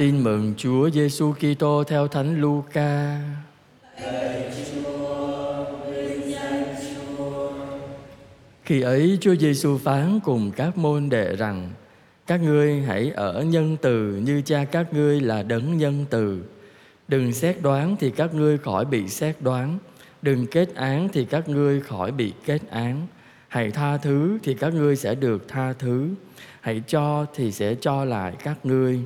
Tin mừng Chúa Giêsu Kitô theo Thánh Luca. Khi ấy Chúa Giêsu phán cùng các môn đệ rằng: Các ngươi hãy ở nhân từ như cha các ngươi là đấng nhân từ. Đừng xét đoán thì các ngươi khỏi bị xét đoán, đừng kết án thì các ngươi khỏi bị kết án. Hãy tha thứ thì các ngươi sẽ được tha thứ. Hãy cho thì sẽ cho lại các ngươi.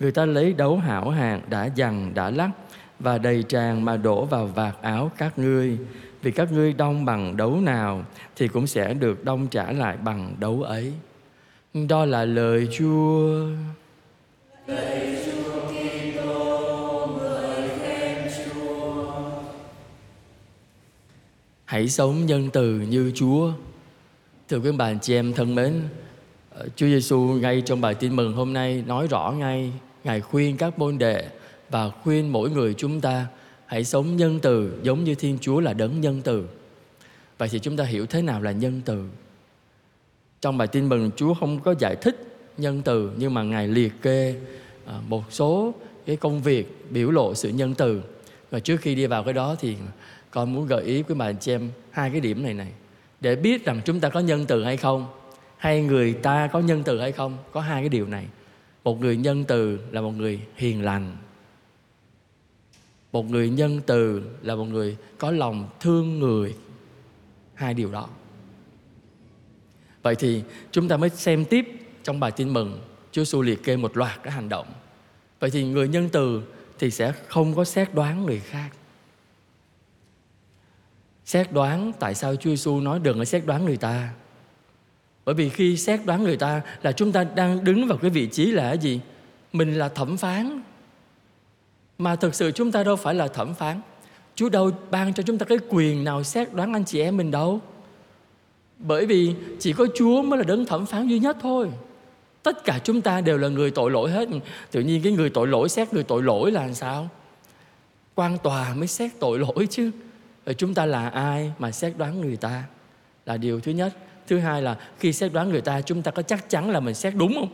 Người ta lấy đấu hảo hạng đã dằn đã lắc và đầy tràn mà đổ vào vạt áo các ngươi. Vì các ngươi đông bằng đấu nào thì cũng sẽ được đông trả lại bằng đấu ấy. Đó là lời Chúa. Hãy sống nhân từ như Chúa. Thưa quý bà chị em thân mến, Chúa Giêsu ngay trong bài tin mừng hôm nay nói rõ ngay Ngài khuyên các môn đệ và khuyên mỗi người chúng ta hãy sống nhân từ giống như Thiên Chúa là đấng nhân từ. Vậy thì chúng ta hiểu thế nào là nhân từ? Trong bài tin mừng, Chúa không có giải thích nhân từ, nhưng mà Ngài liệt kê à, một số cái công việc biểu lộ sự nhân từ. Và trước khi đi vào cái đó thì con muốn gợi ý với bà chị em hai cái điểm này này để biết rằng chúng ta có nhân từ hay không, hay người ta có nhân từ hay không, có hai cái điều này một người nhân từ là một người hiền lành. Một người nhân từ là một người có lòng thương người. Hai điều đó. Vậy thì chúng ta mới xem tiếp trong bài tin mừng Chúa Giêsu liệt kê một loạt các hành động. Vậy thì người nhân từ thì sẽ không có xét đoán người khác. Xét đoán tại sao Chúa Giêsu nói đừng có xét đoán người ta bởi vì khi xét đoán người ta là chúng ta đang đứng vào cái vị trí là cái gì? Mình là thẩm phán. Mà thực sự chúng ta đâu phải là thẩm phán. Chúa đâu ban cho chúng ta cái quyền nào xét đoán anh chị em mình đâu. Bởi vì chỉ có Chúa mới là đấng thẩm phán duy nhất thôi. Tất cả chúng ta đều là người tội lỗi hết. Tự nhiên cái người tội lỗi xét người tội lỗi là làm sao? Quan tòa mới xét tội lỗi chứ. Rồi chúng ta là ai mà xét đoán người ta? Là điều thứ nhất thứ hai là khi xét đoán người ta chúng ta có chắc chắn là mình xét đúng không?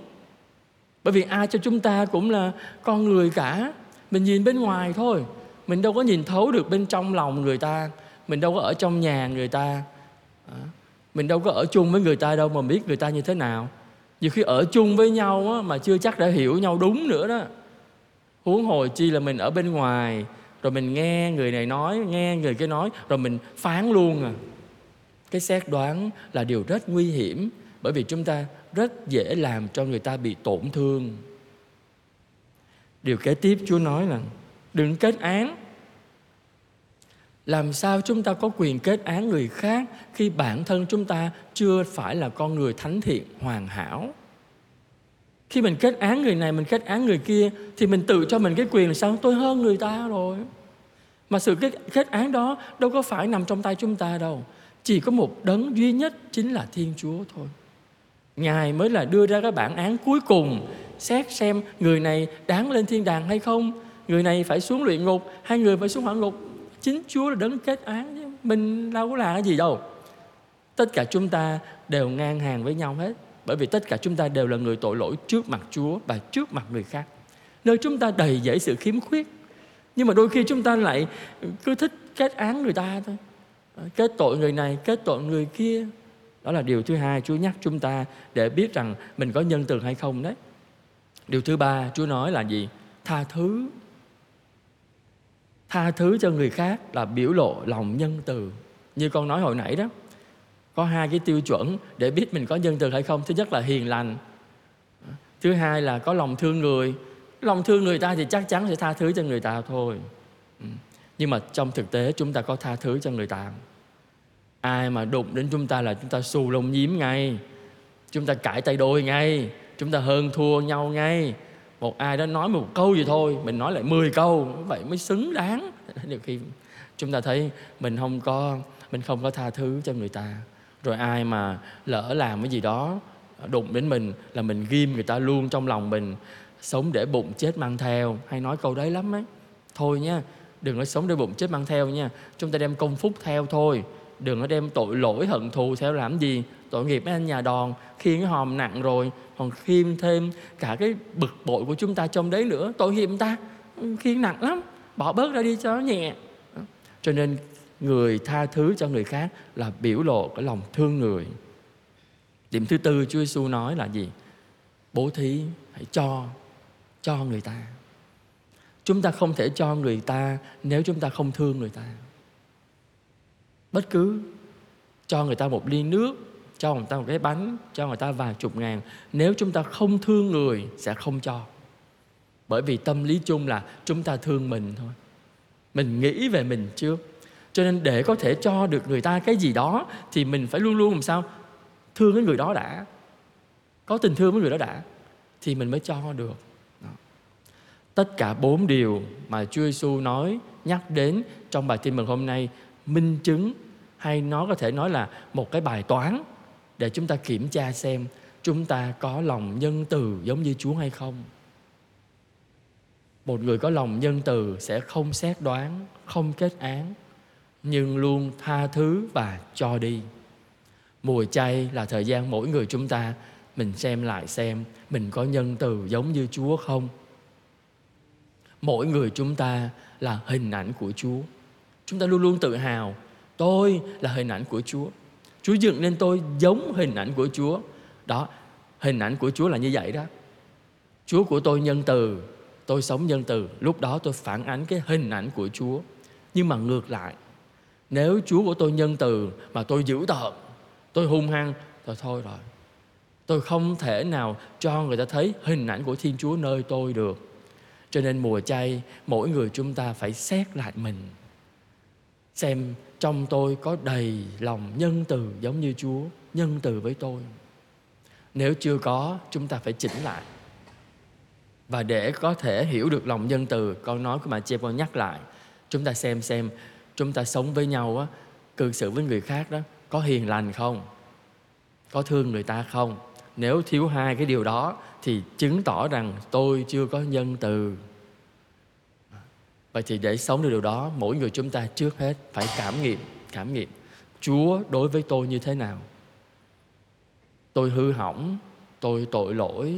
Bởi vì ai cho chúng ta cũng là con người cả. Mình nhìn bên ngoài thôi. Mình đâu có nhìn thấu được bên trong lòng người ta. Mình đâu có ở trong nhà người ta. Mình đâu có ở chung với người ta đâu mà biết người ta như thế nào. Nhiều khi ở chung với nhau á, mà chưa chắc đã hiểu nhau đúng nữa đó. Huống hồi chi là mình ở bên ngoài rồi mình nghe người này nói nghe người kia nói rồi mình phán luôn à cái xét đoán là điều rất nguy hiểm bởi vì chúng ta rất dễ làm cho người ta bị tổn thương. Điều kế tiếp chúa nói là đừng kết án. Làm sao chúng ta có quyền kết án người khác khi bản thân chúng ta chưa phải là con người thánh thiện hoàn hảo? Khi mình kết án người này mình kết án người kia thì mình tự cho mình cái quyền là sao? Tôi hơn người ta rồi. Mà sự kết, kết án đó đâu có phải nằm trong tay chúng ta đâu chỉ có một đấng duy nhất chính là thiên chúa thôi. Ngài mới là đưa ra cái bản án cuối cùng, xét xem người này đáng lên thiên đàng hay không. Người này phải xuống luyện ngục hay người phải xuống hỏa ngục. Chính chúa là đấng kết án mình đâu có làm cái gì đâu. Tất cả chúng ta đều ngang hàng với nhau hết, bởi vì tất cả chúng ta đều là người tội lỗi trước mặt chúa và trước mặt người khác. Nơi chúng ta đầy dẫy sự khiếm khuyết, nhưng mà đôi khi chúng ta lại cứ thích kết án người ta thôi. Ờ, kết tội người này, kết tội người kia. Đó là điều thứ hai chúa nhắc chúng ta để biết rằng mình có nhân từ hay không đấy. Điều thứ ba, chúa nói là gì? Tha thứ. Tha thứ cho người khác là biểu lộ lòng nhân từ. Như con nói hồi nãy đó, có hai cái tiêu chuẩn để biết mình có nhân từ hay không. Thứ nhất là hiền lành. Thứ hai là có lòng thương người. Lòng thương người ta thì chắc chắn sẽ tha thứ cho người ta thôi. Ừ. Nhưng mà trong thực tế, chúng ta có tha thứ cho người ta ai mà đụng đến chúng ta là chúng ta xù lông nhím ngay. Chúng ta cãi tay đôi ngay. Chúng ta hơn thua nhau ngay. Một ai đó nói một câu gì thôi, mình nói lại 10 câu, vậy mới xứng đáng. Nhiều khi chúng ta thấy mình không có, mình không có tha thứ cho người ta. Rồi ai mà lỡ làm cái gì đó, đụng đến mình là mình ghim người ta luôn trong lòng mình. Sống để bụng chết mang theo. Hay nói câu đấy lắm ấy. Thôi nha, đừng nói sống để bụng chết mang theo nha. Chúng ta đem công phúc theo thôi đừng có đem tội lỗi, hận thù theo làm gì. Tội nghiệp mấy anh nhà đòn, khi cái hòm nặng rồi, còn khiêm thêm cả cái bực bội của chúng ta trong đấy nữa. Tội nghiệp ta ừ, khiên nặng lắm. Bỏ bớt ra đi cho nó nhẹ. Cho nên người tha thứ cho người khác là biểu lộ cái lòng thương người. Điểm thứ tư, Chúa Giêsu nói là gì? Bố thí, hãy cho cho người ta. Chúng ta không thể cho người ta nếu chúng ta không thương người ta bất cứ cho người ta một ly nước, cho người ta một cái bánh, cho người ta vài chục ngàn, nếu chúng ta không thương người sẽ không cho. Bởi vì tâm lý chung là chúng ta thương mình thôi. Mình nghĩ về mình trước. Cho nên để có thể cho được người ta cái gì đó thì mình phải luôn luôn làm sao? Thương cái người đó đã. Có tình thương với người đó đã thì mình mới cho được. Đó. tất cả bốn điều mà Chúa Giêsu nói nhắc đến trong bài tin mừng hôm nay minh chứng hay nó có thể nói là một cái bài toán để chúng ta kiểm tra xem chúng ta có lòng nhân từ giống như Chúa hay không. Một người có lòng nhân từ sẽ không xét đoán, không kết án, nhưng luôn tha thứ và cho đi. Mùa chay là thời gian mỗi người chúng ta mình xem lại xem mình có nhân từ giống như Chúa không. Mỗi người chúng ta là hình ảnh của Chúa. Chúng ta luôn luôn tự hào tôi là hình ảnh của Chúa. Chúa dựng nên tôi giống hình ảnh của Chúa. Đó, hình ảnh của Chúa là như vậy đó. Chúa của tôi nhân từ, tôi sống nhân từ. Lúc đó tôi phản ánh cái hình ảnh của Chúa. Nhưng mà ngược lại, nếu Chúa của tôi nhân từ mà tôi dữ tợn, tôi hung hăng, thì thôi rồi. Tôi không thể nào cho người ta thấy hình ảnh của Thiên Chúa nơi tôi được. Cho nên mùa chay, mỗi người chúng ta phải xét lại mình. Xem trong tôi có đầy lòng nhân từ giống như Chúa nhân từ với tôi. Nếu chưa có, chúng ta phải chỉnh lại. Và để có thể hiểu được lòng nhân từ, con nói của bà Chê con nhắc lại, chúng ta xem xem chúng ta sống với nhau á, cư xử với người khác đó có hiền lành không? Có thương người ta không? Nếu thiếu hai cái điều đó thì chứng tỏ rằng tôi chưa có nhân từ Vậy thì để sống được điều đó, mỗi người chúng ta trước hết phải cảm nghiệm, cảm nghiệm Chúa đối với tôi như thế nào. Tôi hư hỏng, tôi tội lỗi,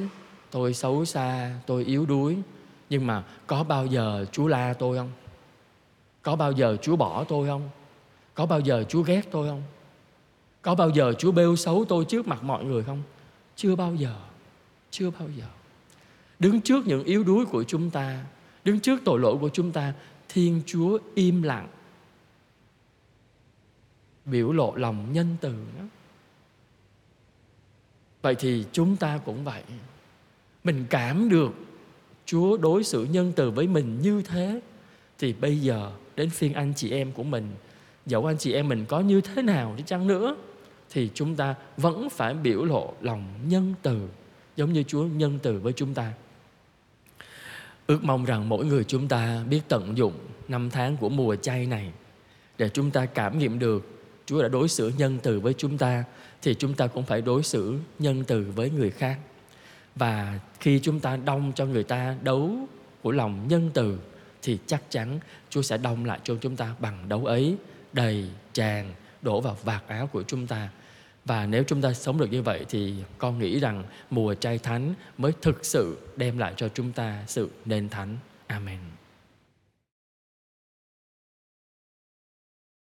tôi xấu xa, tôi yếu đuối. Nhưng mà có bao giờ Chúa la tôi không? Có bao giờ Chúa bỏ tôi không? Có bao giờ Chúa ghét tôi không? Có bao giờ Chúa bêu xấu tôi trước mặt mọi người không? Chưa bao giờ. Chưa bao giờ. Đứng trước những yếu đuối của chúng ta, Đứng trước tội lỗi của chúng ta, Thiên Chúa im lặng. Biểu lộ lòng nhân từ đó. Vậy thì chúng ta cũng vậy. Mình cảm được Chúa đối xử nhân từ với mình như thế thì bây giờ đến phiên anh chị em của mình dẫu anh chị em mình có như thế nào đi chăng nữa thì chúng ta vẫn phải biểu lộ lòng nhân từ giống như Chúa nhân từ với chúng ta. Ước mong rằng mỗi người chúng ta biết tận dụng năm tháng của mùa chay này để chúng ta cảm nghiệm được Chúa đã đối xử nhân từ với chúng ta, thì chúng ta cũng phải đối xử nhân từ với người khác. Và khi chúng ta đông cho người ta đấu của lòng nhân từ, thì chắc chắn Chúa sẽ đông lại cho chúng ta bằng đấu ấy, đầy tràn đổ vào vạt áo của chúng ta và nếu chúng ta sống được như vậy thì con nghĩ rằng mùa chay thánh mới thực sự đem lại cho chúng ta sự nên thánh. Amen.